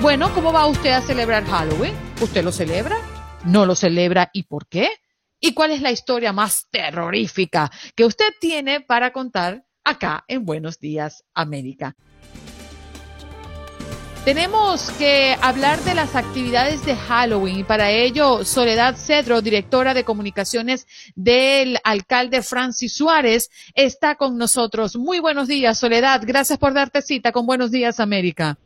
Bueno, ¿cómo va usted a celebrar Halloween? ¿Usted lo celebra? ¿No lo celebra? ¿Y por qué? ¿Y cuál es la historia más terrorífica que usted tiene para contar acá en Buenos Días América? Tenemos que hablar de las actividades de Halloween y para ello Soledad Cedro, directora de comunicaciones del alcalde Francis Suárez, está con nosotros. Muy buenos días, Soledad. Gracias por darte cita con Buenos Días América.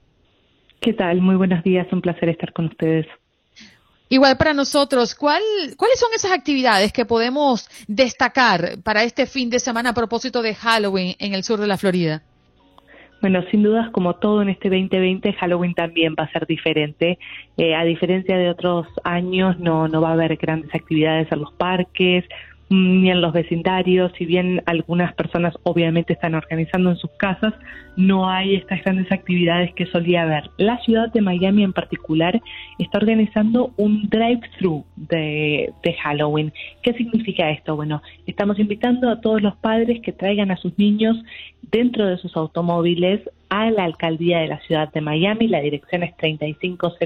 ¿Qué tal? Muy buenos días. Un placer estar con ustedes. Igual para nosotros, ¿cuál, ¿cuáles son esas actividades que podemos destacar para este fin de semana a propósito de Halloween en el sur de la Florida? Bueno, sin dudas, como todo en este 2020, Halloween también va a ser diferente. Eh, a diferencia de otros años, no, no va a haber grandes actividades en los parques ni en los vecindarios, si bien algunas personas obviamente están organizando en sus casas, no hay estas grandes actividades que solía haber. La ciudad de Miami en particular está organizando un drive-thru de, de Halloween. ¿Qué significa esto? Bueno, estamos invitando a todos los padres que traigan a sus niños dentro de sus automóviles a la alcaldía de la ciudad de Miami. La dirección es 3500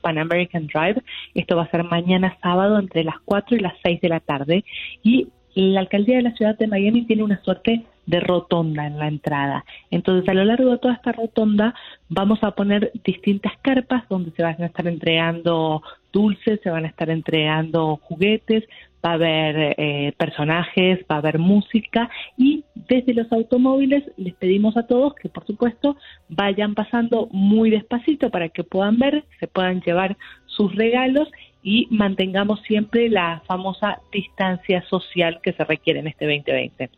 Pan American Drive. Esto va a ser mañana sábado entre las 4 y las 6 de la tarde. Y la alcaldía de la ciudad de Miami tiene una suerte de rotonda en la entrada. Entonces, a lo largo de toda esta rotonda vamos a poner distintas carpas donde se van a estar entregando dulces, se van a estar entregando juguetes, va a haber eh, personajes, va a haber música y desde los automóviles les pedimos a todos que por supuesto vayan pasando muy despacito para que puedan ver, se puedan llevar sus regalos y mantengamos siempre la famosa distancia social que se requiere en este 2020.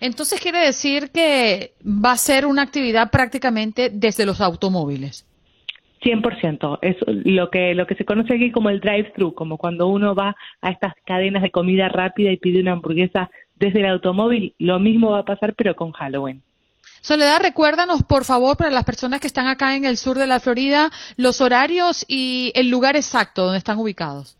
Entonces quiere decir que va a ser una actividad prácticamente desde los automóviles. 100%, es lo que lo que se conoce aquí como el drive-thru, como cuando uno va a estas cadenas de comida rápida y pide una hamburguesa desde el automóvil, lo mismo va a pasar pero con Halloween. Soledad, recuérdanos, por favor, para las personas que están acá en el sur de la Florida, los horarios y el lugar exacto donde están ubicados.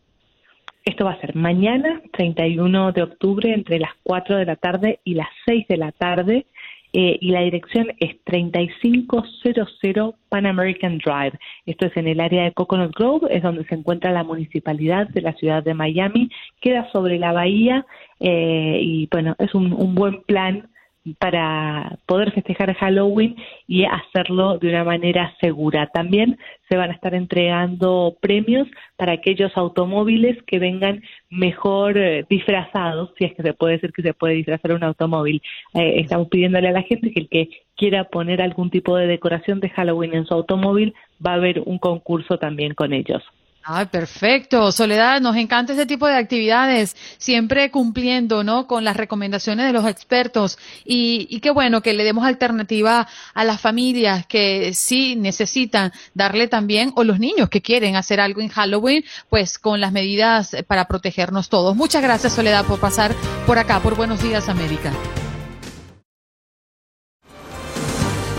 Esto va a ser mañana, 31 de octubre, entre las 4 de la tarde y las 6 de la tarde eh, y la dirección es 3500 Pan American Drive. Esto es en el área de Coconut Grove, es donde se encuentra la municipalidad de la ciudad de Miami, queda sobre la bahía eh, y bueno, es un, un buen plan para poder festejar Halloween y hacerlo de una manera segura. También se van a estar entregando premios para aquellos automóviles que vengan mejor eh, disfrazados, si es que se puede decir que se puede disfrazar un automóvil. Eh, estamos pidiéndole a la gente que el que quiera poner algún tipo de decoración de Halloween en su automóvil, va a haber un concurso también con ellos. Ay, perfecto. Soledad, nos encanta ese tipo de actividades, siempre cumpliendo, ¿no? Con las recomendaciones de los expertos. Y, y qué bueno que le demos alternativa a las familias que sí necesitan darle también, o los niños que quieren hacer algo en Halloween, pues con las medidas para protegernos todos. Muchas gracias, Soledad, por pasar por acá, por Buenos Días, América.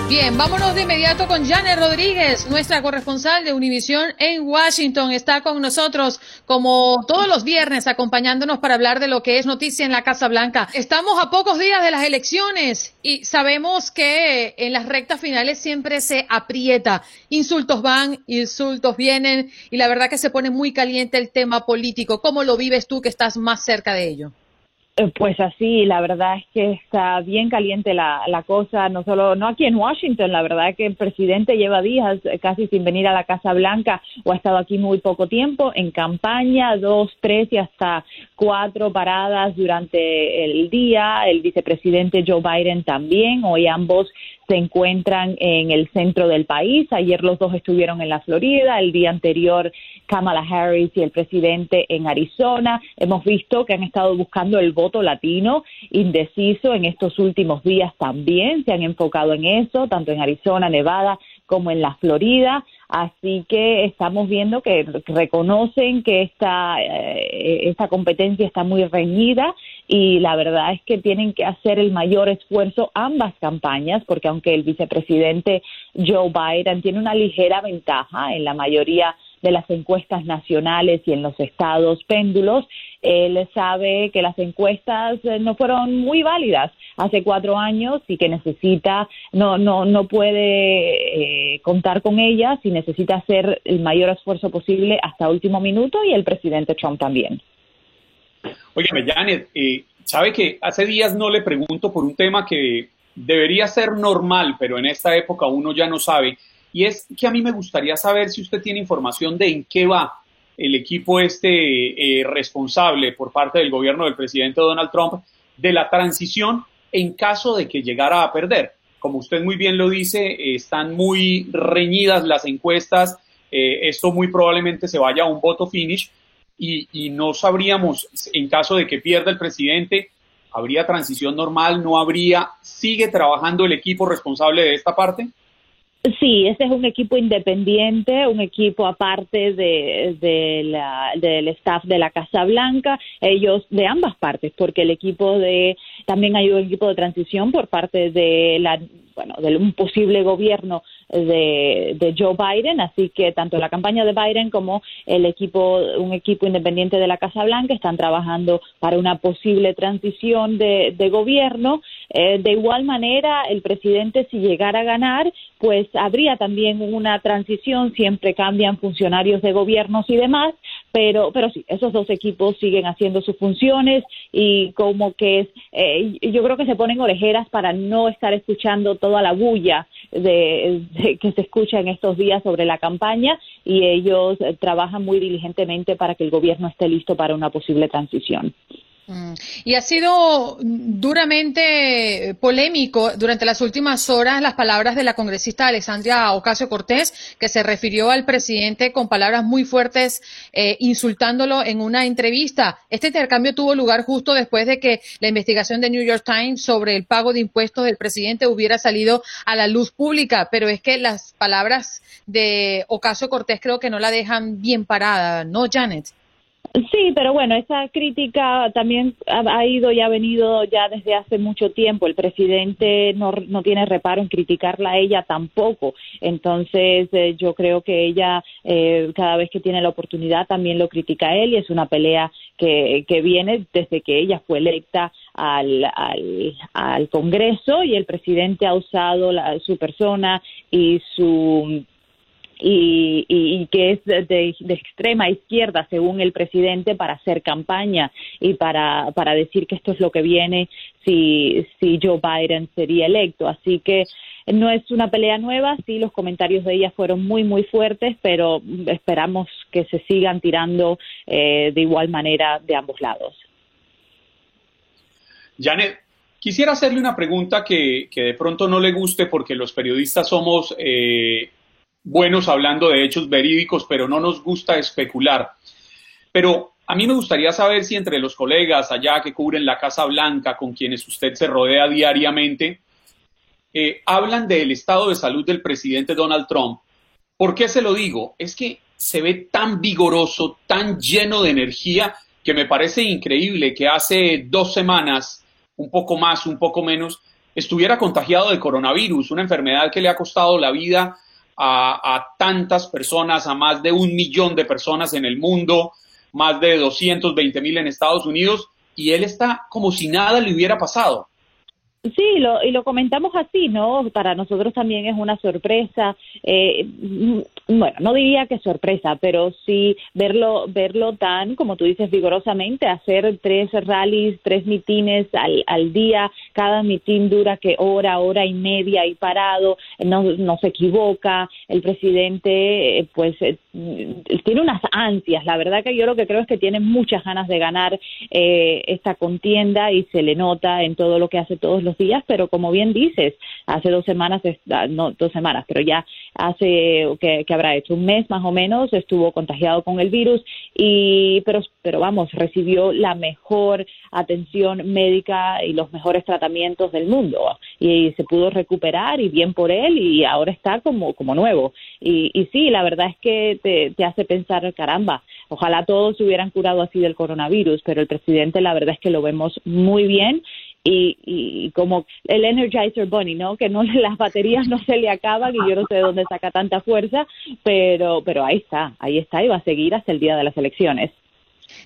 Bien, vámonos de inmediato con Janet Rodríguez, nuestra corresponsal de Univisión en Washington. Está con nosotros como todos los viernes acompañándonos para hablar de lo que es noticia en la Casa Blanca. Estamos a pocos días de las elecciones y sabemos que en las rectas finales siempre se aprieta. Insultos van, insultos vienen y la verdad que se pone muy caliente el tema político. ¿Cómo lo vives tú que estás más cerca de ello? Eh, pues así, la verdad es que está bien caliente la, la cosa, no solo, no aquí en Washington, la verdad es que el presidente lleva días eh, casi sin venir a la Casa Blanca o ha estado aquí muy poco tiempo, en campaña, dos, tres y hasta cuatro paradas durante el día, el vicepresidente Joe Biden también, hoy ambos se encuentran en el centro del país. Ayer los dos estuvieron en la Florida, el día anterior Kamala Harris y el presidente en Arizona. Hemos visto que han estado buscando el voto latino indeciso en estos últimos días también. Se han enfocado en eso, tanto en Arizona, Nevada como en la Florida. Así que estamos viendo que reconocen que esta, eh, esta competencia está muy reñida y la verdad es que tienen que hacer el mayor esfuerzo ambas campañas, porque aunque el vicepresidente Joe Biden tiene una ligera ventaja en la mayoría de las encuestas nacionales y en los estados péndulos, él sabe que las encuestas eh, no fueron muy válidas hace cuatro años y que necesita, no, no, no puede eh, contar con ellas y necesita hacer el mayor esfuerzo posible hasta último minuto y el presidente Trump también. Oye, Janet, eh, sabe que hace días no le pregunto por un tema que debería ser normal, pero en esta época uno ya no sabe, y es que a mí me gustaría saber si usted tiene información de en qué va el equipo este eh, responsable por parte del gobierno del presidente Donald Trump de la transición en caso de que llegara a perder. Como usted muy bien lo dice, están muy reñidas las encuestas, eh, esto muy probablemente se vaya a un voto finish y, y no sabríamos en caso de que pierda el presidente, habría transición normal, no habría, sigue trabajando el equipo responsable de esta parte. Sí, este es un equipo independiente, un equipo aparte de, la, del staff de la Casa Blanca, ellos de ambas partes, porque el equipo de, también hay un equipo de transición por parte de la, bueno, de un posible gobierno de, Joe Biden, así que tanto la campaña de Biden como el equipo, un equipo independiente de la Casa Blanca están trabajando para una posible transición de, gobierno. Eh, de igual manera, el presidente, si llegara a ganar, pues habría también una transición, siempre cambian funcionarios de gobiernos y demás, pero, pero sí, esos dos equipos siguen haciendo sus funciones y como que eh, yo creo que se ponen orejeras para no estar escuchando toda la bulla de, que se escucha en estos días sobre la campaña y ellos trabajan muy diligentemente para que el gobierno esté listo para una posible transición. Mm. Y ha sido duramente polémico durante las últimas horas las palabras de la congresista Alexandria Ocasio Cortés, que se refirió al presidente con palabras muy fuertes, eh, insultándolo en una entrevista. Este intercambio tuvo lugar justo después de que la investigación de New York Times sobre el pago de impuestos del presidente hubiera salido a la luz pública, pero es que las palabras de Ocasio Cortés creo que no la dejan bien parada, ¿no, Janet? Sí, pero bueno, esa crítica también ha, ido y ha venido ya desde hace mucho tiempo. El presidente no, no tiene reparo en criticarla a ella tampoco. Entonces, eh, yo creo que ella, eh, cada vez que tiene la oportunidad, también lo critica a él y es una pelea que, que viene desde que ella fue electa al, al, al Congreso y el presidente ha usado la, su persona y su y, y, que es de, extrema izquierda, según el presidente, para hacer campaña y para, para decir que esto es lo que viene si, si Joe Biden sería electo. Así que no es una pelea nueva, sí, los comentarios de ella fueron muy, muy fuertes, pero esperamos que se sigan tirando eh, de igual manera de ambos lados. Janet, quisiera hacerle una pregunta que, que de pronto no le guste porque los periodistas somos... Eh, buenos hablando de hechos verídicos, pero no nos gusta especular. Pero a mí me gustaría saber si entre los colegas allá que cubren la Casa Blanca, con quienes usted se rodea diariamente, eh, hablan del estado de salud del presidente Donald Trump. ¿Por qué se lo digo? Es que se ve tan vigoroso, tan lleno de energía, que me parece increíble que hace dos semanas, un poco más, un poco menos, estuviera contagiado de coronavirus, una enfermedad que le ha costado la vida a, tantas personas, a más de un millón de personas en el mundo, más de 220 mil en Estados Unidos, y él está como si nada le hubiera pasado. Sí, lo, y lo comentamos así, ¿no? Para nosotros también es una sorpresa. Eh, mm, bueno, no diría que sorpresa, pero sí verlo, verlo tan, como tú dices, vigorosamente, hacer tres rallies, tres mitines al, al día, cada mitin dura que hora, hora y media y parado, no, no se equivoca, el presidente, eh, pues, eh, tiene unas ansias. La verdad que yo lo que creo es que tiene muchas ganas de ganar esta contienda y se le nota en todo lo que hace todos los días, pero como bien dices, hace dos semanas, ah, no dos semanas, pero ya hace que, habrá hecho un mes más o menos, estuvo contagiado con el virus y pero pero vamos, recibió la mejor atención médica y los mejores tratamientos del mundo. Y, se pudo recuperar y bien por él y ahora está como como nuevo. Y, y sí, la verdad es que te, te hace pensar caramba, ojalá todos se hubieran curado así del coronavirus, pero el presidente la verdad es que lo vemos muy bien y, y como el Energizer Bunny, ¿no? Que no las baterías no se le acaban y yo no sé de dónde saca tanta fuerza, pero, pero ahí está, ahí está y va a seguir hasta el día de las elecciones.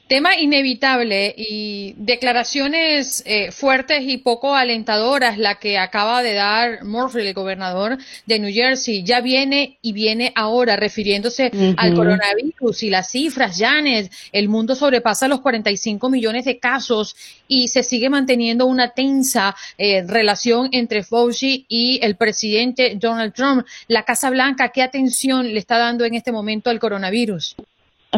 Tema inevitable y declaraciones eh, fuertes y poco alentadoras la que acaba de dar Murphy, el gobernador de New Jersey. Ya viene y viene ahora refiriéndose al coronavirus y las cifras, Janet. El mundo sobrepasa los 45 millones de casos y se sigue manteniendo una tensa eh, relación entre Fauci y el presidente Donald Trump. La Casa Blanca, ¿qué atención le está dando en este momento al coronavirus?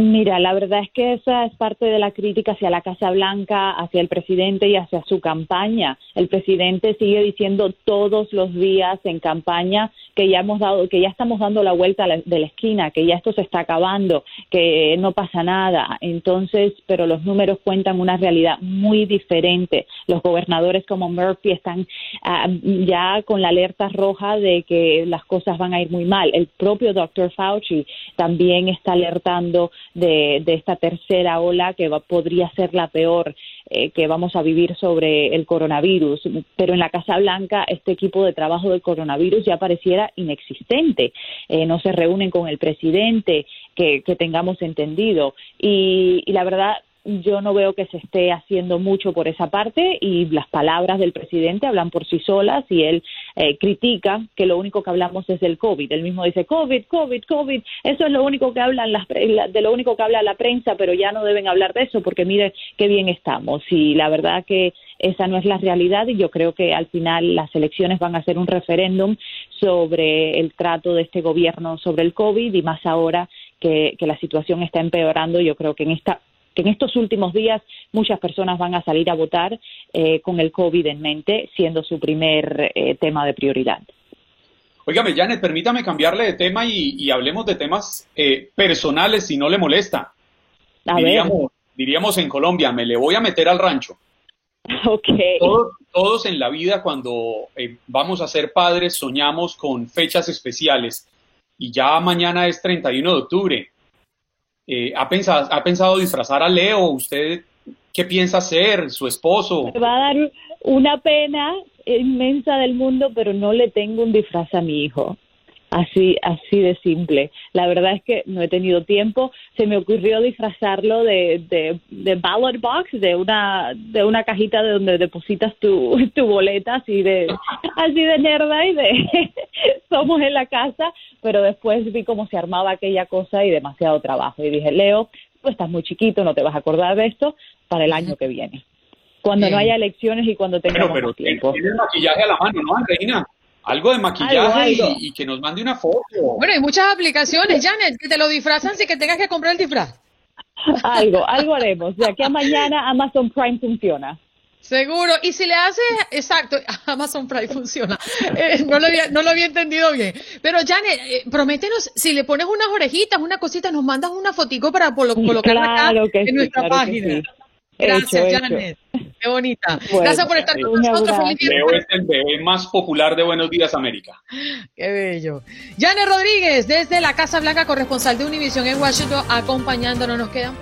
Mira, la verdad es que esa es parte de la crítica hacia la Casa Blanca, hacia el presidente y hacia su campaña. El presidente sigue diciendo todos los días en campaña que ya hemos dado, que ya estamos dando la vuelta de la esquina, que ya esto se está acabando, que no pasa nada. Entonces, pero los números cuentan una realidad muy diferente. Los gobernadores como Murphy están ah, ya con la alerta roja de que las cosas van a ir muy mal. El propio doctor Fauci también está alertando de, esta tercera ola que podría ser la peor eh, que vamos a vivir sobre el coronavirus. Pero en la Casa Blanca este equipo de trabajo del coronavirus ya pareciera inexistente. Eh, no se reúnen con el presidente, que, tengamos entendido. y la verdad, yo no veo que se esté haciendo mucho por esa parte y las palabras del presidente hablan por sí solas y él eh, critica que lo único que hablamos es del COVID. Él mismo dice COVID, COVID, COVID. Eso es lo único que hablan las, de lo único que habla la prensa, pero ya no deben hablar de eso porque mire qué bien estamos. Y la verdad que esa no es la realidad y yo creo que al final las elecciones van a ser un referéndum sobre el trato de este gobierno sobre el COVID y más ahora que, que la situación está empeorando. Yo creo que en esta que en estos últimos días muchas personas van a salir a votar eh, con el COVID en mente, siendo su primer eh, tema de prioridad. Óigame, Janet, permítame cambiarle de tema y, hablemos de temas eh, personales si no le molesta. diríamos, diríamos en Colombia, me le voy a meter al rancho. Okay. Todos, todos en la vida cuando vamos a ser padres soñamos con fechas especiales y ya mañana es 31 de octubre eh, ¿ha, pensado, ¿Ha pensado disfrazar a Leo? ¿Usted qué piensa hacer? ¿Su esposo? Me va a dar una pena inmensa del mundo, pero no le tengo un disfraz a mi hijo. Así, así de simple. La verdad es que no he tenido tiempo. Se me ocurrió disfrazarlo de, de, de ballot box, de una, de una cajita de donde depositas tu, tu boleta, así de, así de nerda y de somos en la casa, pero después vi cómo se armaba aquella cosa y demasiado trabajo. Y dije, Leo, tú estás muy chiquito, no te vas a acordar de esto para el año que viene. Cuando no haya elecciones y cuando tengamos pero, tiempo. Tienes maquillaje a la mano, ¿no, Andreina? Algo de maquillaje Y, que nos mande una foto. Bueno, hay muchas aplicaciones, Janet, que te lo disfrazan sin que tengas que comprar el disfraz. Algo, algo haremos. De aquí a mañana Amazon Prime funciona. Seguro. Y si le haces, exacto, Amazon Prime funciona. Eh, no, lo había, no lo había entendido bien. Pero Janet, eh, prométenos, si le pones unas orejitas, una cosita, nos mandas una fotico para colocarla acá en nuestra página. Gracias, Janet. Qué bonita. Gracias por estar con nosotros. Leo es el bebé más popular de Buenos Días América. Qué bello. Janet Rodríguez, desde la Casa Blanca, corresponsal de Univision en Washington, acompañándonos. Nos quedan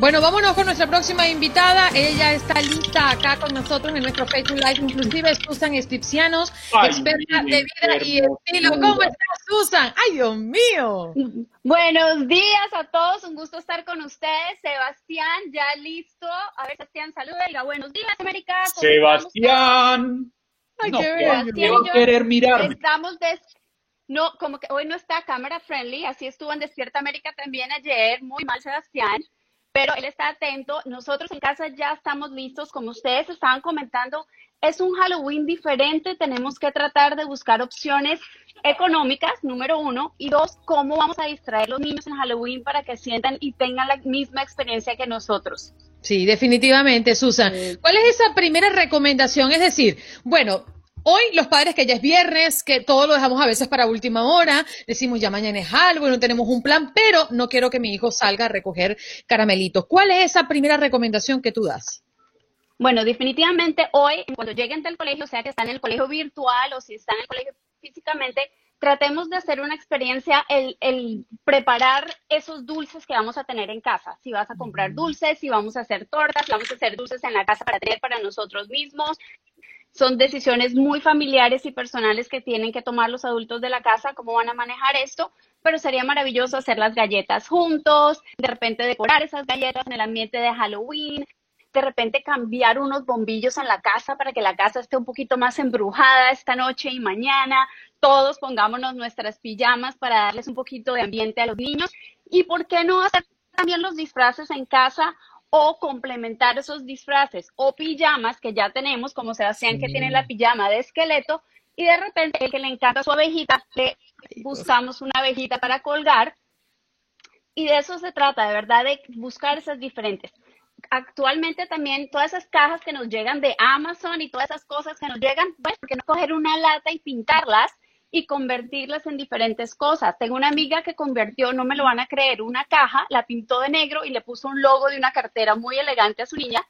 Bueno, vámonos con nuestra próxima invitada. Ella está lista acá con nosotros en nuestro Facebook Live, inclusive Susan Estipcianos, experta de vida y estilo. ¿Cómo estás, Susan? ¡Ay, Dios mío! Buenos días a todos, un gusto estar con ustedes. Sebastián, ya listo. A ver, Sebastián, saluda, diga buenos días, América. Sebastián. Ay, qué bello. ¿Qué va a querer mirarme? Estamos de... No, como que hoy no está cámara friendly, así estuvo en Despierta América también ayer, muy mal Sebastián pero él está atento. Nosotros en casa ya estamos listos, como ustedes estaban comentando, es un Halloween diferente, tenemos que tratar de buscar opciones económicas, número uno, y dos, cómo vamos a distraer a los niños en Halloween para que sientan y tengan la misma experiencia que nosotros. Sí, definitivamente, Susan. ¿Cuál es esa primera recomendación? Es decir, bueno, Hoy los padres que ya es viernes, que todo lo dejamos a veces para última hora, decimos ya mañana es algo y no tenemos un plan, pero no quiero que mi hijo salga a recoger caramelitos. ¿Cuál es esa primera recomendación que tú das? Bueno, definitivamente hoy, cuando lleguen del colegio, sea que están en el colegio virtual o si están en el colegio físicamente, tratemos de hacer una experiencia, el, el, preparar esos dulces que vamos a tener en casa. Si vas a comprar dulces, si vamos a hacer tortas, si vamos a hacer dulces en la casa para tener para nosotros mismos. Son decisiones muy familiares y personales que tienen que tomar los adultos de la casa, cómo van a manejar esto, pero sería maravilloso hacer las galletas juntos, de repente decorar esas galletas en el ambiente de Halloween, de repente cambiar unos bombillos en la casa para que la casa esté un poquito más embrujada esta noche y mañana. Todos pongámonos nuestras pijamas para darles un poquito de ambiente a los niños. ¿Y por qué no hacer también los disfraces en casa o complementar esos disfraces o pijamas que ya tenemos, como Sebastián que tiene la pijama de esqueleto, y de repente el que le encanta su abejita, le buscamos una abejita para colgar. Y de eso se trata, de verdad, de buscar esas diferentes actualmente también todas esas cajas que nos llegan de Amazon y todas esas cosas que nos llegan, pues, ¿por qué no coger una lata y pintarlas y convertirlas en diferentes cosas? Tengo una amiga que convirtió, no me lo van a creer, una caja, la pintó de negro y le puso un logo de una cartera muy elegante a su niña.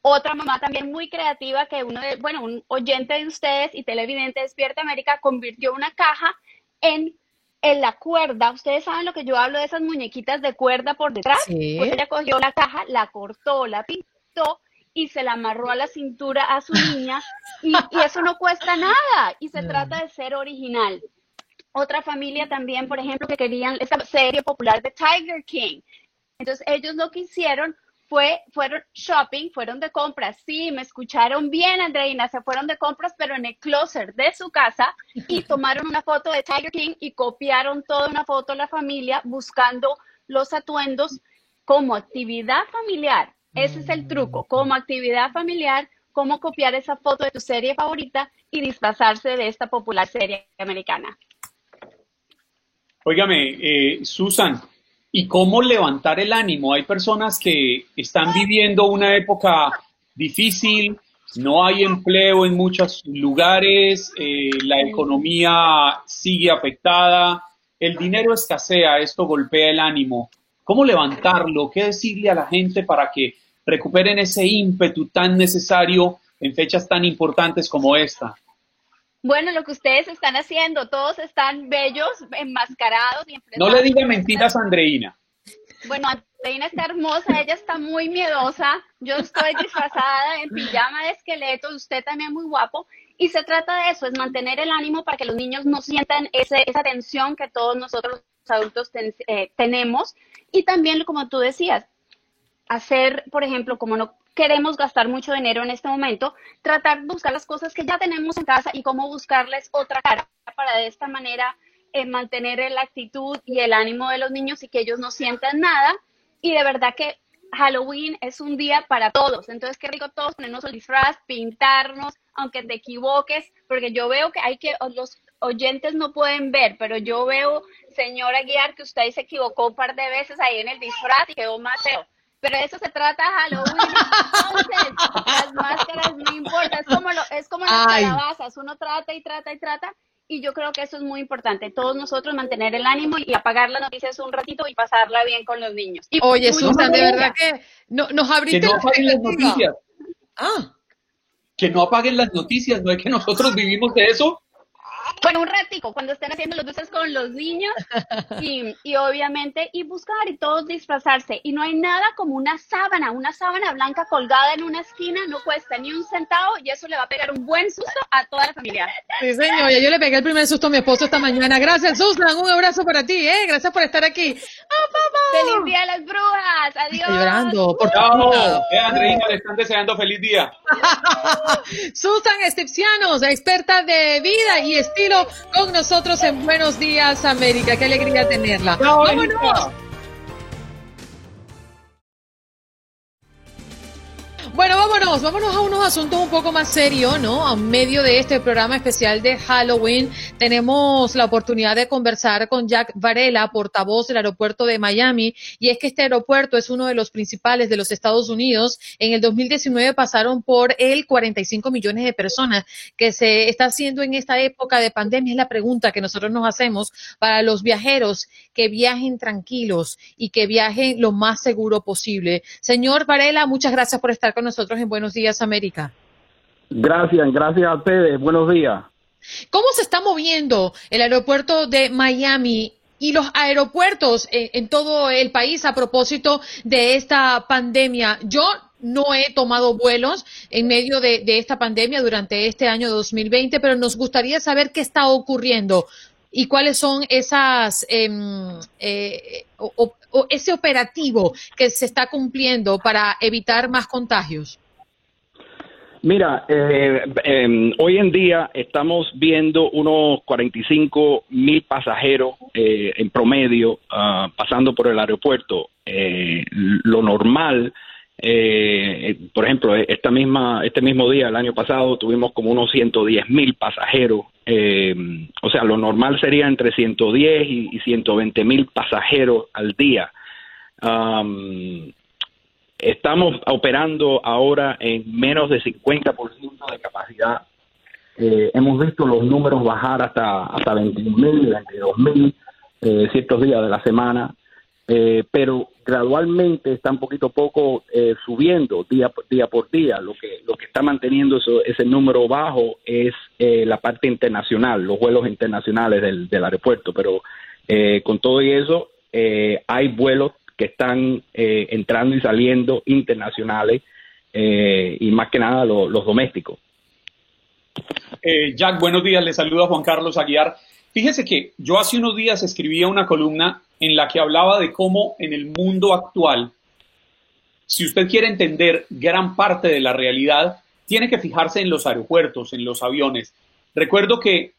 Otra mamá también muy creativa que uno de, bueno, un oyente de ustedes y televidente Despierta América convirtió una caja en en la cuerda, ustedes saben lo que yo hablo de esas muñequitas de cuerda por detrás, pues ella cogió la caja, la cortó, la pintó y se la amarró a la cintura a su niña y, eso no cuesta nada y se trata de ser original. Otra familia también, por ejemplo, que querían esta serie popular de Tiger King. Entonces ellos lo que hicieron fue, fueron shopping, fueron de compras. Sí, me escucharon bien, Andreina, se fueron de compras, pero en el closet de su casa y tomaron una foto de Tiger King y copiaron toda una foto de la familia buscando los atuendos como actividad familiar. Ese es el truco, como actividad familiar, cómo copiar esa foto de tu serie favorita y disfrazarse de esta popular serie americana. Óigame, eh, Susan, y cómo levantar el ánimo. Hay personas que están viviendo una época difícil, no hay empleo en muchos lugares, eh, la economía sigue afectada, el dinero escasea, esto golpea el ánimo. ¿Cómo levantarlo? ¿Qué decirle a la gente para que recuperen ese ímpetu tan necesario en fechas tan importantes como esta? Bueno, lo que ustedes están haciendo, todos están bellos, enmascarados. Y no le diga mentiras a Andreina. Bueno, Andreina está hermosa, ella está muy miedosa. Yo estoy disfrazada en pijama de esqueleto, usted también muy guapo. Y se trata de eso, es mantener el ánimo para que los niños no sientan ese, esa tensión que todos nosotros adultos eh, tenemos. Y también, como tú decías, hacer, por ejemplo, como no queremos gastar mucho dinero en este momento, tratar de buscar las cosas que ya tenemos en casa y cómo buscarles otra cara para de esta manera eh, mantener la actitud y el ánimo de los niños y que ellos no sientan nada. Y de verdad que Halloween es un día para todos. Entonces, qué rico todos ponernos el disfraz, pintarnos, aunque te equivoques, porque yo veo que hay que, los oyentes no pueden ver, pero yo veo, señora Guiar, que usted se equivocó un par de veces ahí en el disfraz y quedó más feo. Pero eso se trata Halloween. Entonces, las máscaras no importa. Es como, lo, es como las calabazas. Uno trata y trata y trata. Y yo creo que eso es muy importante. Todos nosotros mantener el ánimo y apagar las noticias un ratito y pasarla bien con los niños. Oye, Susan, de verdad que no, nos abriste que no apaguen las noticias. Ah. Que no apaguen las noticias. No es que nosotros vivimos de eso. Bueno, un ratico, cuando estén haciendo los dulces con los niños y, y, obviamente, y buscar y todos disfrazarse. Y no hay nada como una sábana, una sábana blanca colgada en una esquina, no cuesta ni un centavo y eso le va a pegar un buen susto a toda la familia. Sí, señor, yo le pegué el primer susto a mi esposo esta mañana. Gracias, Susan, un abrazo para ti, ¿eh? Gracias por estar aquí. ¡Feliz Día de las Brujas! ¡Adiós! Estoy llorando. Por Chao. Eh, Andreina, le están deseando feliz día. Susan Estepcianos, experta de vida y estilo con nosotros en Buenos Días América. Qué alegría tenerla. ¡Vámonos! Bueno, vámonos, vámonos a unos asuntos un poco más serios, ¿no? A medio de este programa especial de Halloween, tenemos la oportunidad de conversar con Jack Varela, portavoz del aeropuerto de Miami, y es que este aeropuerto es uno de los principales de los Estados Unidos. En el 2019 pasaron por él 45 millones de personas. que se está haciendo en esta época de pandemia? Es la pregunta que nosotros nos hacemos para los viajeros que viajen tranquilos y que viajen lo más seguro posible. Señor Varela, muchas gracias por estar con nosotros en Buenos Días América. Gracias, gracias a ustedes. Buenos días. ¿Cómo se está moviendo el aeropuerto de Miami y los aeropuertos en, todo el país a propósito de esta pandemia? Yo no he tomado vuelos en medio de, esta pandemia durante este año 2020, pero nos gustaría saber qué está ocurriendo y cuáles son esas em, eh, o, ese operativo que se está cumpliendo para evitar más contagios. Mira, eh, em, hoy en día estamos viendo unos 45 mil pasajeros eh, en promedio ah, pasando por el aeropuerto. lo normal eh, por ejemplo, esta misma, este mismo día, el año pasado, tuvimos como unos 110 mil pasajeros. Eh, o sea, lo normal sería entre 110 y, y 120 mil pasajeros al día. estamos operando ahora en menos de 50% de capacidad. Eh, hemos visto los números bajar hasta, hasta 21 mil, 22 mil eh, ciertos días de la semana. Eh, pero gradualmente está un poquito poco eh, subiendo día, día por día. Lo que, lo que está manteniendo eso, ese número bajo es eh, la parte internacional, los vuelos internacionales del, del aeropuerto. Pero con todo y eso, hay vuelos que están entrando y saliendo internacionales y más que nada los, los domésticos. Jack, buenos días. Le saluda Juan Carlos Aguiar. Fíjese que yo hace unos días escribía una columna en la que hablaba de cómo en el mundo actual, si usted quiere entender gran parte de la realidad, tiene que fijarse en los aeropuertos, en los aviones. Recuerdo que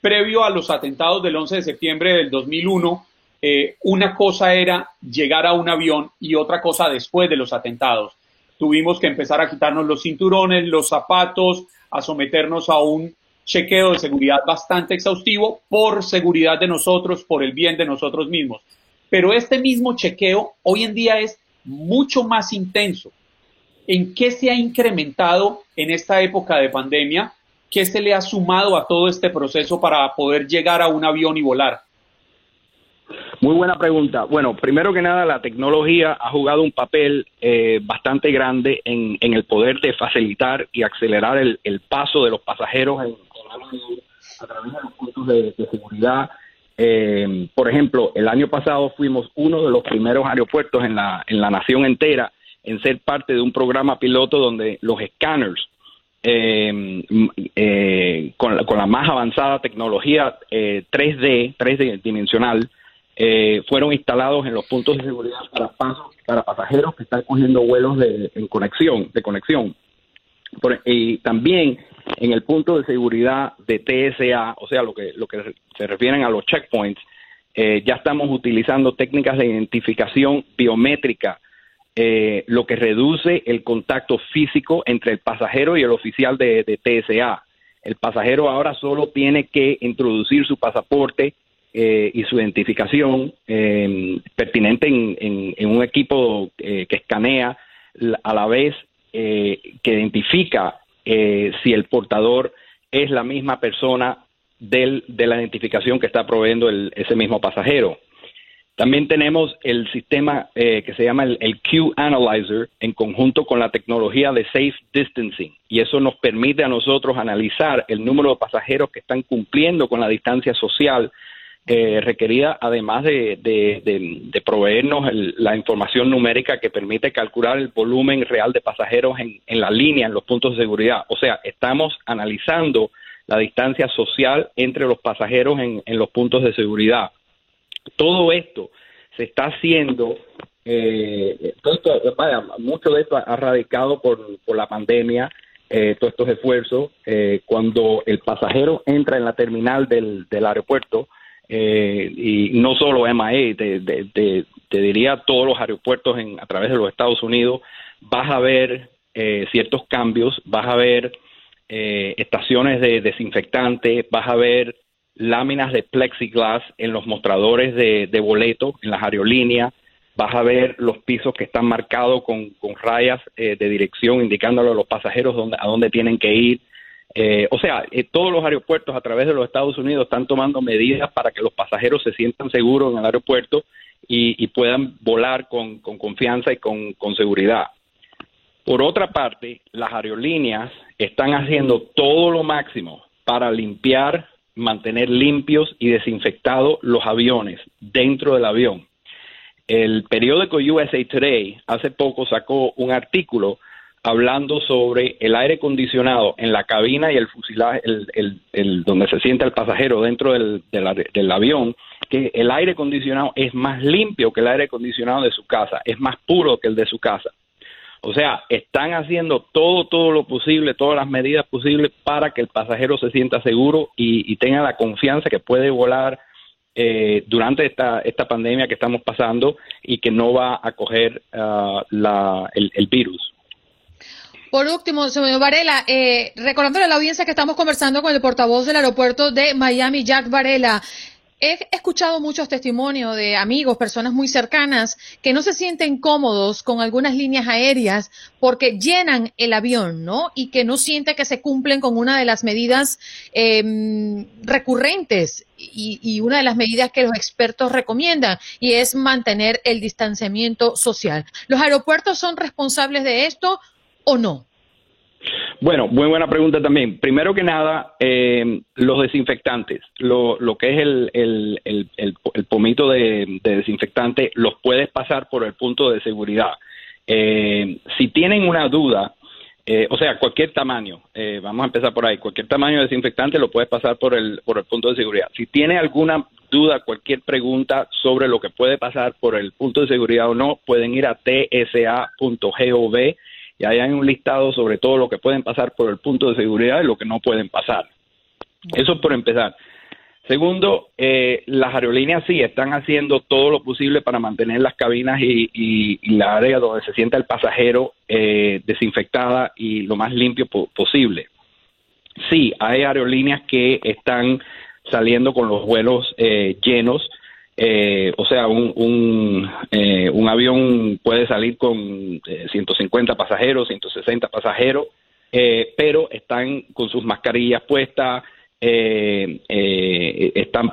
previo a los atentados del 11 de septiembre del 2001, eh, una cosa era llegar a un avión y otra cosa después de los atentados. Tuvimos que empezar a quitarnos los cinturones, los zapatos, a someternos a un chequeo de seguridad bastante exhaustivo por seguridad de nosotros, por el bien de nosotros mismos. Pero este mismo chequeo hoy en día es mucho más intenso. ¿En qué se ha incrementado en esta época de pandemia? ¿Qué se le ha sumado a todo este proceso para poder llegar a un avión y volar? Muy buena pregunta. Bueno, primero que nada, la tecnología ha jugado un papel eh, bastante grande en, el poder de facilitar y acelerar el, paso de los pasajeros en, a través de los puntos de, seguridad. Eh, por ejemplo, el año pasado fuimos uno de los primeros aeropuertos en la, en la nación entera en ser parte de un programa piloto donde los escáneres eh, con, la, con, la, más avanzada tecnología 3D, 3D dimensional, eh, fueron instalados en los puntos de seguridad para pasos para pasajeros que están cogiendo vuelos de conexión de conexión y también en el punto de seguridad de TSA o sea lo que lo que se refieren a los checkpoints eh, ya estamos utilizando técnicas de identificación biométrica eh, lo que reduce el contacto físico entre el pasajero y el oficial de, de TSA el pasajero ahora solo tiene que introducir su pasaporte eh, y su identificación pertinente en, un equipo que escanea a la vez que identifica si el portador es la misma persona del, de la identificación que está proveyendo ese mismo pasajero. También tenemos el sistema que se llama el, el Q Analyzer en conjunto con la tecnología de Safe Distancing y eso nos permite a nosotros analizar el número de pasajeros que están cumpliendo con la distancia social eh, requerida, además de, de, proveernos la información numérica que permite calcular el volumen real de pasajeros en, en la línea, en los puntos de seguridad. O sea, estamos analizando la distancia social entre los pasajeros en, en los puntos de seguridad. Todo esto se está haciendo, eh, mucho de esto ha radicado por, por la pandemia, eh, todos estos esfuerzos. Eh, cuando el pasajero entra en la terminal del, del aeropuerto, eh, y no solo MIA, te, diría todos los aeropuertos en, a través de los Estados Unidos, vas a ver eh, ciertos cambios, vas a ver eh, estaciones de desinfectante, vas a ver láminas de plexiglas en los mostradores de, de boletos, en las aerolíneas, vas a ver los pisos que están marcados con, rayas de dirección indicándole a los pasajeros dónde, a dónde tienen que ir, eh, o sea, eh, todos los aeropuertos a través de los Estados Unidos están tomando medidas para que los pasajeros se sientan seguros en el aeropuerto y, puedan volar con, confianza y con, seguridad. Por otra parte, las aerolíneas están haciendo todo lo máximo para limpiar, mantener limpios y desinfectados los aviones dentro del avión. El periódico USA Today hace poco sacó un artículo hablando sobre el aire acondicionado en la cabina y el fuselaje, el, donde se sienta el pasajero dentro del, del, avión, que el aire acondicionado es más limpio que el aire acondicionado de su casa, es más puro que el de su casa. O sea, están haciendo todo, todo lo posible, todas las medidas posibles para que el pasajero se sienta seguro y, tenga la confianza que puede volar eh, durante esta, esta pandemia que estamos pasando y que no va a coger ah, el virus. Por último, señor Varela, eh, recordándole a la audiencia que estamos conversando con el portavoz del aeropuerto de Miami, Jack Varela. He escuchado muchos testimonios de amigos, personas muy cercanas, que no se sienten cómodos con algunas líneas aéreas porque llenan el avión, ¿no? Y que no sienten que se cumplen con una de las medidas em, recurrentes y, y, una de las medidas que los expertos recomiendan, y es mantener el distanciamiento social. ¿Los aeropuertos son responsables de esto? O no? Bueno, muy buena pregunta también. Primero que nada, eh, los desinfectantes, lo, lo que es el, el, el, el pomito de, desinfectante, los puedes pasar por el punto de seguridad. Eh, si tienen una duda, eh, o sea, cualquier tamaño, vamos a empezar por ahí, cualquier tamaño de desinfectante lo puedes pasar por el, por el punto de seguridad. Si tiene alguna duda, cualquier pregunta sobre lo que puede pasar por el punto de seguridad o no, pueden ir a tsa.gov y ahí hay un listado sobre todo lo que pueden pasar por el punto de seguridad y lo que no pueden pasar. Eso por empezar. Segundo, eh, las aerolíneas sí están haciendo todo lo posible para mantener las cabinas y, la área donde se sienta el pasajero eh, desinfectada y lo más limpio posible. Sí, hay aerolíneas que están saliendo con los vuelos eh, llenos eh, o sea, un, un, eh, un, avión puede salir con 150 eh, pasajeros, 160 pasajeros, pero están con sus mascarillas puestas, están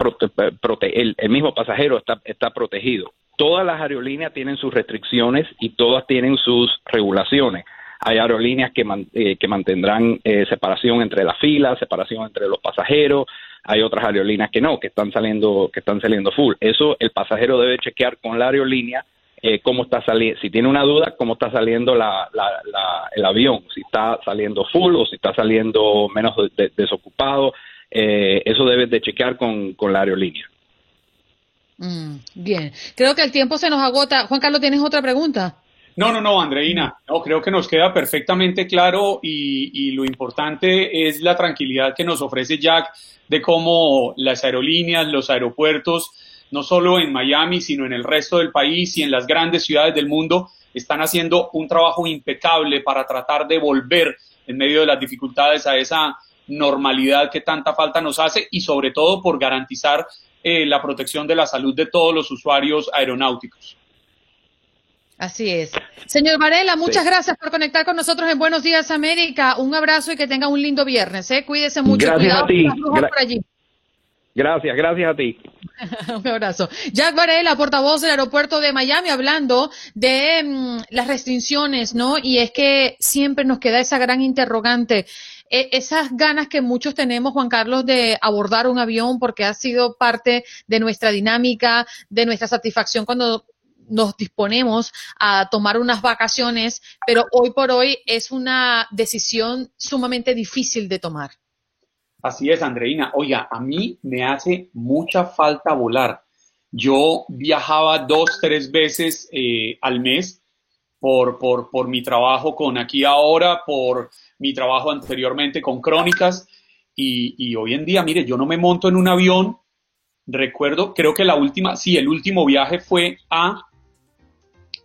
el, el, mismo pasajero está, está protegido. Todas las aerolíneas tienen sus restricciones y todas tienen sus regulaciones. Hay aerolíneas que, que mantendrán separación entre las filas, separación entre los pasajeros, hay otras aerolíneas que no, que están saliendo, que están saliendo full. Eso el pasajero debe chequear con la aerolínea eh, cómo está saliendo, si tiene una duda, cómo está saliendo la, el avión, si está saliendo full o si está saliendo menos desocupado, eh, eso debe de chequear con, con la aerolínea. Mm, bien, creo que el tiempo se nos agota. Juan Carlos, ¿tienes otra pregunta? No, no, no, Andreina, no, creo que nos queda perfectamente claro y, lo importante es la tranquilidad que nos ofrece Jack de cómo las aerolíneas, los aeropuertos, no solo en Miami, sino en el resto del país y en las grandes ciudades del mundo, están haciendo un trabajo impecable para tratar de volver en medio de las dificultades a esa normalidad que tanta falta nos hace y sobre todo por garantizar eh, la protección de la salud de todos los usuarios aeronáuticos. Así es. Señor Varela, muchas gracias por conectar con nosotros en Buenos Días América. Un abrazo y que tenga un lindo viernes. ¿eh? Cuídese mucho. Gracias a ti. Gracias, gracias a ti. un abrazo. Jack Varela, portavoz del aeropuerto de Miami, hablando de mm, las restricciones, ¿no? Y es que siempre nos queda esa gran interrogante e, esas ganas que muchos tenemos, Juan Carlos, de abordar un avión porque ha sido parte de nuestra dinámica, de nuestra satisfacción cuando nos disponemos a tomar unas vacaciones, pero hoy por hoy es una decisión sumamente difícil de tomar. Así es, Andreina. Oiga, a mí me hace mucha falta volar. Yo viajaba dos, tres veces eh, al mes por, por, por mi trabajo con Aquí Ahora, por mi trabajo anteriormente con Crónicas. Y, y, hoy en día, mire, yo no me monto en un avión. Recuerdo, creo que la última, sí, el último viaje fue a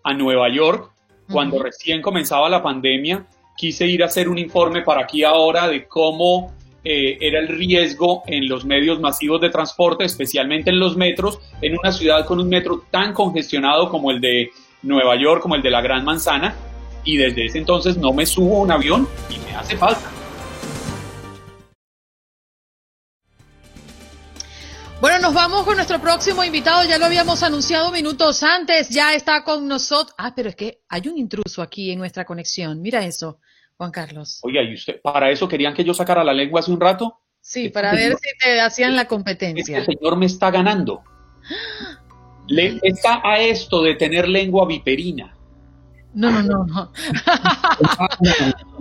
a Nueva York cuando recién comenzaba la pandemia. Quise ir a hacer un informe para aquí ahora de cómo eh, era el riesgo en los medios masivos de transporte, especialmente en los metros, en una ciudad con un metro tan congestionado como el de Nueva York, como el de la Gran Manzana, y desde ese entonces no me subo a un avión y me hace falta. Bueno, nos vamos con nuestro próximo invitado. Ya lo habíamos anunciado minutos antes. Ya está con nosotros. Ah, pero es que hay un intruso aquí en nuestra conexión. Mira eso, Juan Carlos. Oiga, ¿y usted para eso querían que yo sacara la lengua hace un rato? Sí, para ver si te hacían la competencia. Este señor me está ganando. Le, está a esto de tener lengua viperina. No, no, no, no.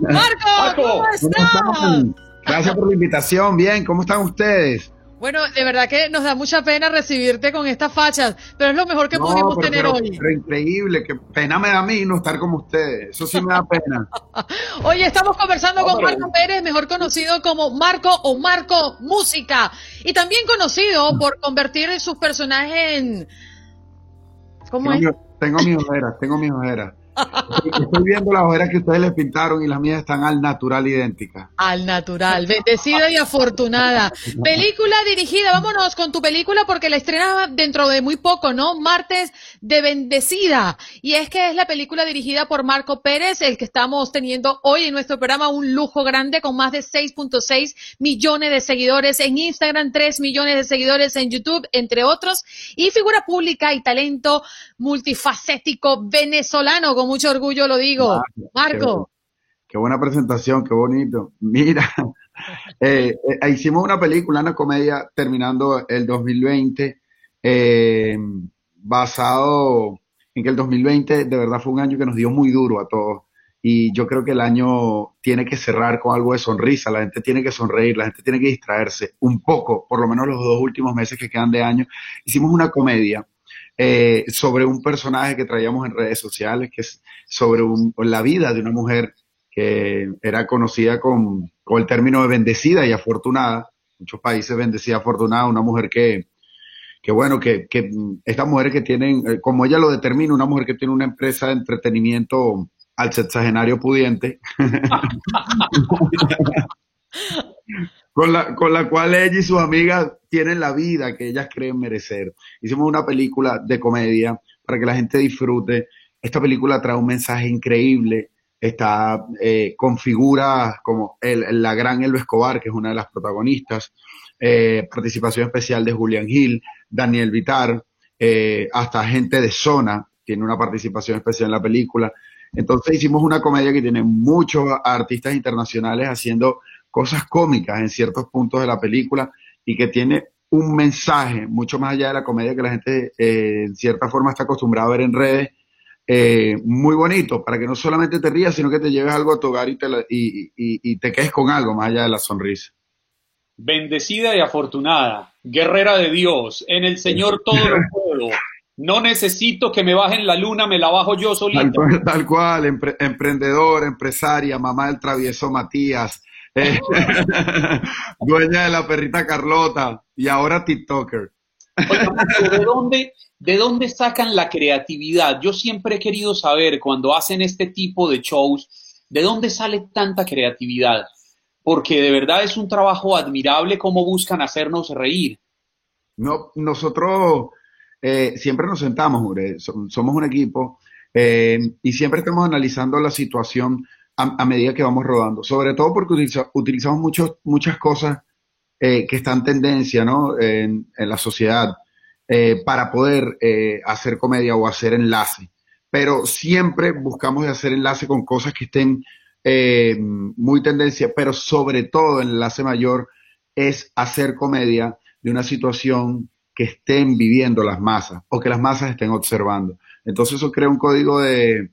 Marco, ¿cómo estás? Gracias por la invitación. Bien, ¿cómo están ustedes? Bueno, de verdad que nos da mucha pena recibirte con estas fachas, pero es lo mejor que pudimos tener hoy. Pero increíble, que pena me da a mí no estar como ustedes. Eso sí me da pena. Oye, estamos conversando con Marco Pérez, mejor conocido como Marco o Marco Música, y también conocido por convertir sus personajes en. ¿Cómo tengo es? tengo mis ojeras, tengo mis ojeras. Estoy viendo las ojeras que ustedes le pintaron y las mías están al natural idénticas. Al natural, bendecida y afortunada. Película dirigida, vámonos con tu película porque la estrena dentro de muy poco, ¿no? Martes de Bendecida. Y es que es la película dirigida por Marco Pérez, el que estamos teniendo hoy en nuestro programa, un lujo grande con más de 6.6 millones de seguidores en Instagram, 3 millones de seguidores en YouTube, entre otros, y figura pública y talento multifacético venezolano mucho orgullo lo digo. Marco. Qué, buena presentación, qué bonito. Mira, eh, eh, hicimos una película, una comedia terminando el 2020, eh, basado en que el 2020 de verdad fue un año que nos dio muy duro a todos. Y yo creo que el año tiene que cerrar con algo de sonrisa, la gente tiene que sonreír, la gente tiene que distraerse un poco, por lo menos los dos últimos meses que quedan de año. Hicimos una comedia eh, sobre un personaje que traíamos en redes sociales, que es sobre la vida de una mujer que era conocida con, el término de bendecida y afortunada. Muchos países bendecida afortunada, una mujer que, que bueno, que, que estas mujeres que tienen, eh, como ella lo determina, una mujer que tiene una empresa de entretenimiento al sexagenario pudiente. con la, con la cual ella y sus amigas tienen la vida que ellas creen merecer. Hicimos una película de comedia para que la gente disfrute. Esta película trae un mensaje increíble. Está eh, con figuras como el, la gran Elba Escobar, que es una de las protagonistas. Eh, participación especial de Julian Hill, Daniel Vitar, eh, hasta gente de Zona tiene una participación especial en la película. Entonces hicimos una comedia que tiene muchos artistas internacionales haciendo cosas cómicas en ciertos puntos de la película y que tiene un mensaje mucho más allá de la comedia que la gente eh, en cierta forma está acostumbrada a ver en redes, eh, muy bonito, para que no solamente te rías, sino que te lleves algo a tu hogar y te, y, y, te quedes con algo más allá de la sonrisa. Bendecida y afortunada, guerrera de Dios, en el Señor todo lo puedo. No necesito que me bajen la luna, me la bajo yo solito. Tal, cual, emprendedor, empresaria, mamá del travieso Matías, dueña de la perrita Carlota y ahora TikToker. ¿de dónde, ¿de dónde sacan la creatividad? Yo siempre he querido saber cuando hacen este tipo de shows, ¿de dónde sale tanta creatividad? Porque de verdad es un trabajo admirable cómo buscan hacernos reír. No, nosotros eh, siempre nos sentamos, somos un equipo eh, y siempre estamos analizando la situación a, medida que vamos rodando, sobre todo porque utilizamos muchos, muchas cosas eh, que están en tendencia ¿no? en, la sociedad eh, para poder eh, hacer comedia o hacer enlace. Pero siempre buscamos hacer enlace con cosas que estén muy tendencia, pero sobre todo el enlace mayor es hacer comedia de una situación que estén viviendo las masas o que las masas estén observando. Entonces eso crea un código de,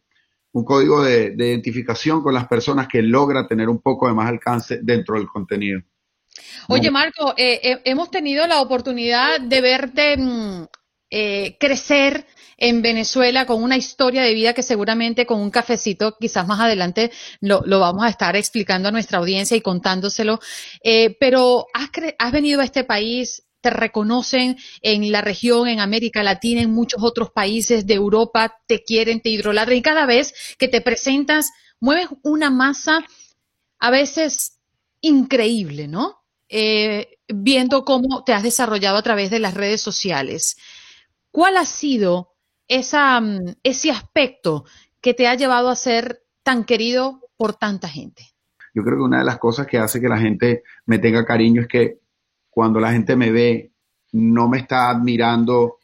un código de, identificación con las personas que logra tener un poco de más alcance dentro del contenido. Oye, Marco, eh, eh, hemos tenido la oportunidad de verte mm, eh, crecer en Venezuela con una historia de vida que seguramente con un cafecito, quizás más adelante lo, vamos a estar explicando a nuestra audiencia y contándoselo. pero has, has venido a este país te reconocen en la región, en América Latina, en muchos otros países de Europa, te quieren, te hidroladran y cada vez que te presentas mueves una masa a veces increíble, ¿no? Eh, viendo cómo te has desarrollado a través de las redes sociales. ¿Cuál ha sido esa, mm, ese aspecto que te ha llevado a ser tan querido por tanta gente? Yo creo que una de las cosas que hace que la gente me tenga cariño es que cuando la gente me ve, no me está admirando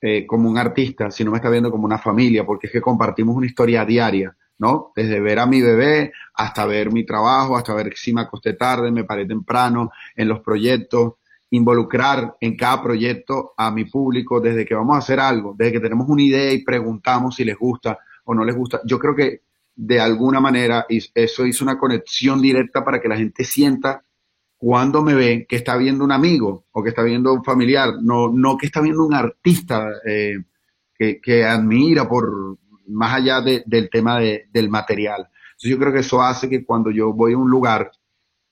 eh, como un artista, sino me está viendo como una familia, porque es que compartimos una historia diaria, ¿no? Desde ver a mi bebé hasta ver mi trabajo, hasta ver si me acosté tarde, me paré temprano en los proyectos, involucrar en cada proyecto a mi público desde que vamos a hacer algo, desde que tenemos una idea y preguntamos si les gusta o no les gusta. Yo creo que de alguna manera eso hizo una conexión directa para que la gente sienta cuando me ve que está viendo un amigo o que está viendo un familiar, no, no que está viendo un artista eh, que, que admira por, más allá del tema del material. Entonces yo creo que eso hace que cuando yo voy a un lugar,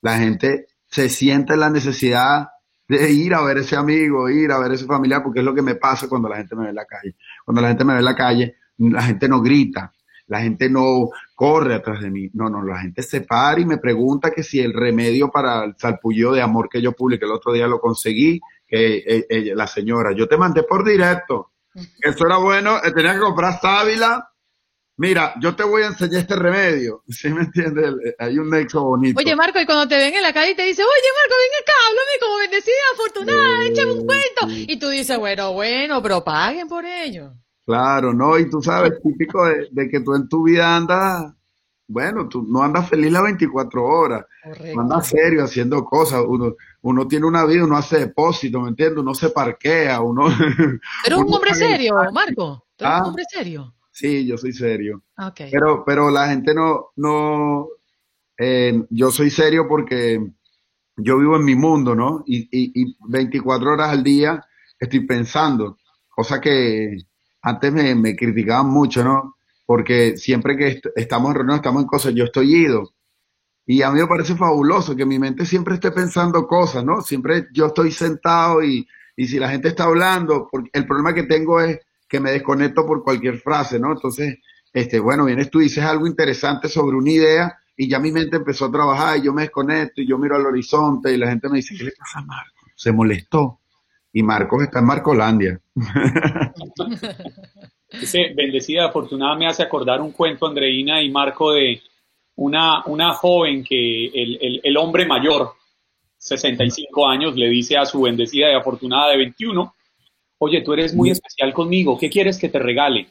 la gente se sienta en la necesidad de ir a ver ese amigo, ir a ver ese familiar, porque es lo que me pasa cuando la gente me ve en la calle. Cuando la gente me ve en la calle, la gente no grita, la gente no corre atrás de mí. No, no, la gente se para y me pregunta que si el remedio para el salpullido de amor que yo publiqué el otro día lo conseguí, que eh, eh, la señora, yo te mandé por directo. Eso era bueno, eh, tenía que comprar sábila mira, yo te voy a enseñar este remedio. ¿Sí me entiendes? Hay un nexo bonito. Oye, Marco, y cuando te ven en la calle y te dicen, oye, Marco, ven acá, háblame como bendecida, afortunada, échame un cuento. Y tú dices, bueno, bueno, pero paguen por ello. Claro, no, y tú sabes, típico de, que tú en tu vida andas, bueno, tú no andas feliz las 24 horas, Correcto. andas serio haciendo cosas, uno, uno tiene una vida, uno hace depósito, ¿me entiendes? Uno se parquea, uno... Pero un hombre serio, Marco, ¿tú eres un ah. hombre serio? Sí, yo soy serio. Pero, pero la gente no, no, eh, yo soy serio porque yo vivo en mi mundo, ¿no? Y, y, 24 horas al día estoy pensando, cosa que antes me, me criticaban mucho, ¿no? Porque siempre que estamos en reunión, estamos en cosas, yo estoy ido. Y a mí me parece fabuloso que mi mente siempre esté pensando cosas, ¿no? Siempre yo estoy sentado y, y si la gente está hablando, porque el problema que tengo es que me desconecto por cualquier frase, ¿no? Entonces, este, bueno, vienes tú dices algo interesante sobre una idea y ya mi mente empezó a trabajar y yo me desconecto y yo miro al horizonte y la gente me dice, ¿qué le pasa a Marco? Se molestó. Y Marcos está en Marcolandia. Ese bendecida afortunada me hace acordar un cuento, Andreina y Marco, de una, una joven que el, el, el hombre mayor, 65 años, le dice a su bendecida y afortunada de 21, Oye, tú eres muy especial conmigo, ¿qué quieres que te regale?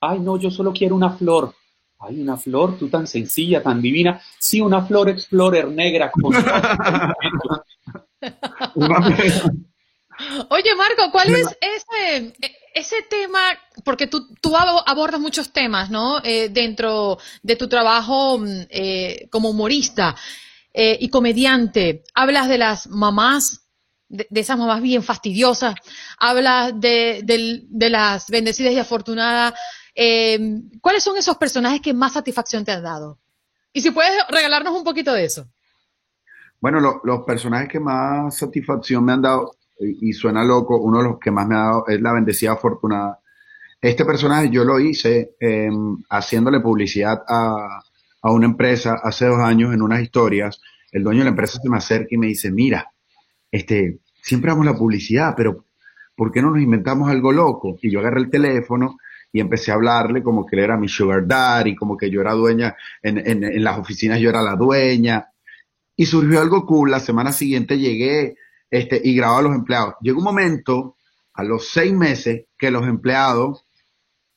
Ay, no, yo solo quiero una flor. Ay, una flor, tú tan sencilla, tan divina. Sí, una flor explorer negra. Oye, Marco, ¿cuál es ese, ese tema? Porque tú, tú abordas muchos temas, ¿no? Eh, dentro de tu trabajo mm, eh, como humorista eh, y comediante. Hablas de las mamás de, esas mamás bien fastidiosas, habla de, las bendecidas y afortunadas. Eh, ¿Cuáles son esos personajes que más satisfacción te han dado? Y si puedes regalarnos un poquito de eso. Bueno, los personajes que más satisfacción me han dado, y, suena loco, uno de los que más me ha dado es la bendecida afortunada. Este personaje yo lo hice em, haciéndole publicidad a, a una empresa hace dos años en unas historias. El dueño de la empresa se me acerca y me dice, mira, este, siempre damos la publicidad, pero ¿por qué no nos inventamos algo loco? Y yo agarré el teléfono y empecé a hablarle como que él era mi sugar daddy, como que yo era dueña, en, en, las oficinas yo era la dueña. Y surgió algo cool, la semana siguiente llegué este, y grababa a los empleados. Llegó un momento, a los seis meses, que los empleados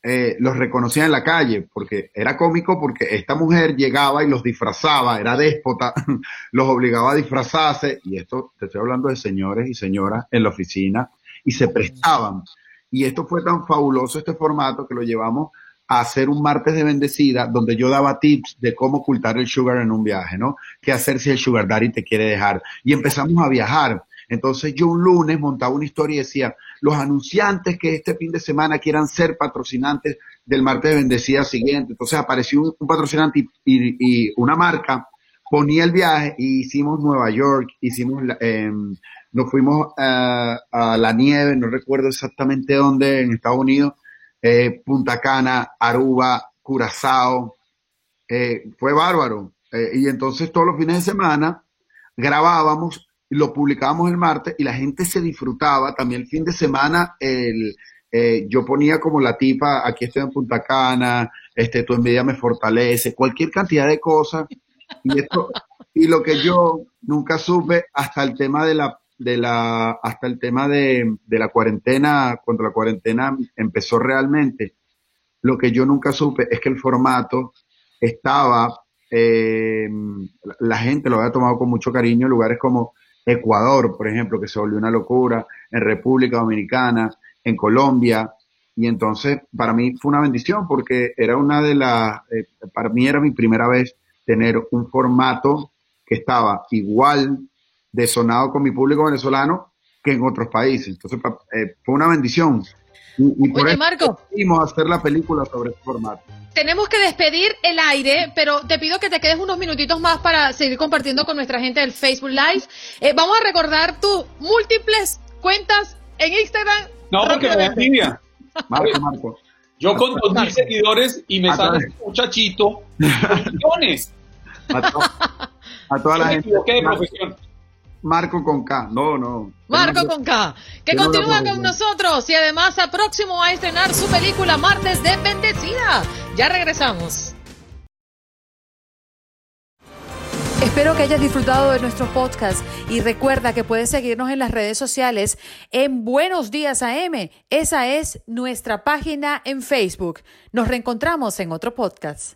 eh, los reconocían en la calle, porque era cómico, porque esta mujer llegaba y los disfrazaba, era déspota, los obligaba a disfrazarse, y esto te estoy hablando de señores y señoras en la oficina, y se prestaban. Y esto fue tan fabuloso este formato que lo llevamos a hacer un martes de bendecida donde yo daba tips de cómo ocultar el sugar en un viaje, ¿no? ¿Qué hacer si el sugar daddy te quiere dejar? Y empezamos a viajar. Entonces yo un lunes montaba una historia y decía, los anunciantes que este fin de semana quieran ser patrocinantes del martes de bendecida siguiente. Entonces apareció un, patrocinante y, una marca ponía el viaje y hicimos Nueva York, hicimos, em, nos fuimos a, la nieve, no recuerdo exactamente dónde, en Estados Unidos, eh, Punta Cana, Aruba, Curazao, eh, fue bárbaro. Eh, y entonces todos los fines de semana grabábamos lo publicábamos el martes y la gente se disfrutaba. También el fin de semana el, eh, yo ponía como la tipa, aquí estoy en Punta Cana, este, tu envidia me fortalece, cualquier cantidad de cosas. Y, esto, y lo que yo nunca supe hasta el tema de la, de la, hasta el tema de, de la cuarentena, cuando la cuarentena empezó realmente, lo que yo nunca supe es que el formato estaba, eh, la gente lo había tomado con mucho cariño, lugares como Ecuador, por ejemplo, que se volvió una locura, en República Dominicana, en Colombia, y entonces para mí fue una bendición porque era una de las, eh, para mí era mi primera vez tener un formato que estaba igual de sonado con mi público venezolano que en otros países. Entonces eh, fue una bendición. Y, por Oye, Marco. a hacer la película sobre este formato. Tenemos que despedir el aire, pero te pido que te quedes unos minutitos más para seguir compartiendo con nuestra gente del Facebook Live. Eh, vamos a recordar tus múltiples cuentas en Instagram. No, porque me envidia. Marco, Marco. Yo con dos mil seguidores y me sale un muchachito millones. A, toda la gente. de profesión. Marco con K, no, no. Marco con K, que continúa con nosotros y además a próximo a estrenar su película Martes de Bendecida. Ya regresamos. Espero que hayas disfrutado de nuestro podcast y recuerda que puedes seguirnos en las redes sociales en Buenos Días AM. Esa es nuestra página en Facebook. Nos reencontramos en otro podcast.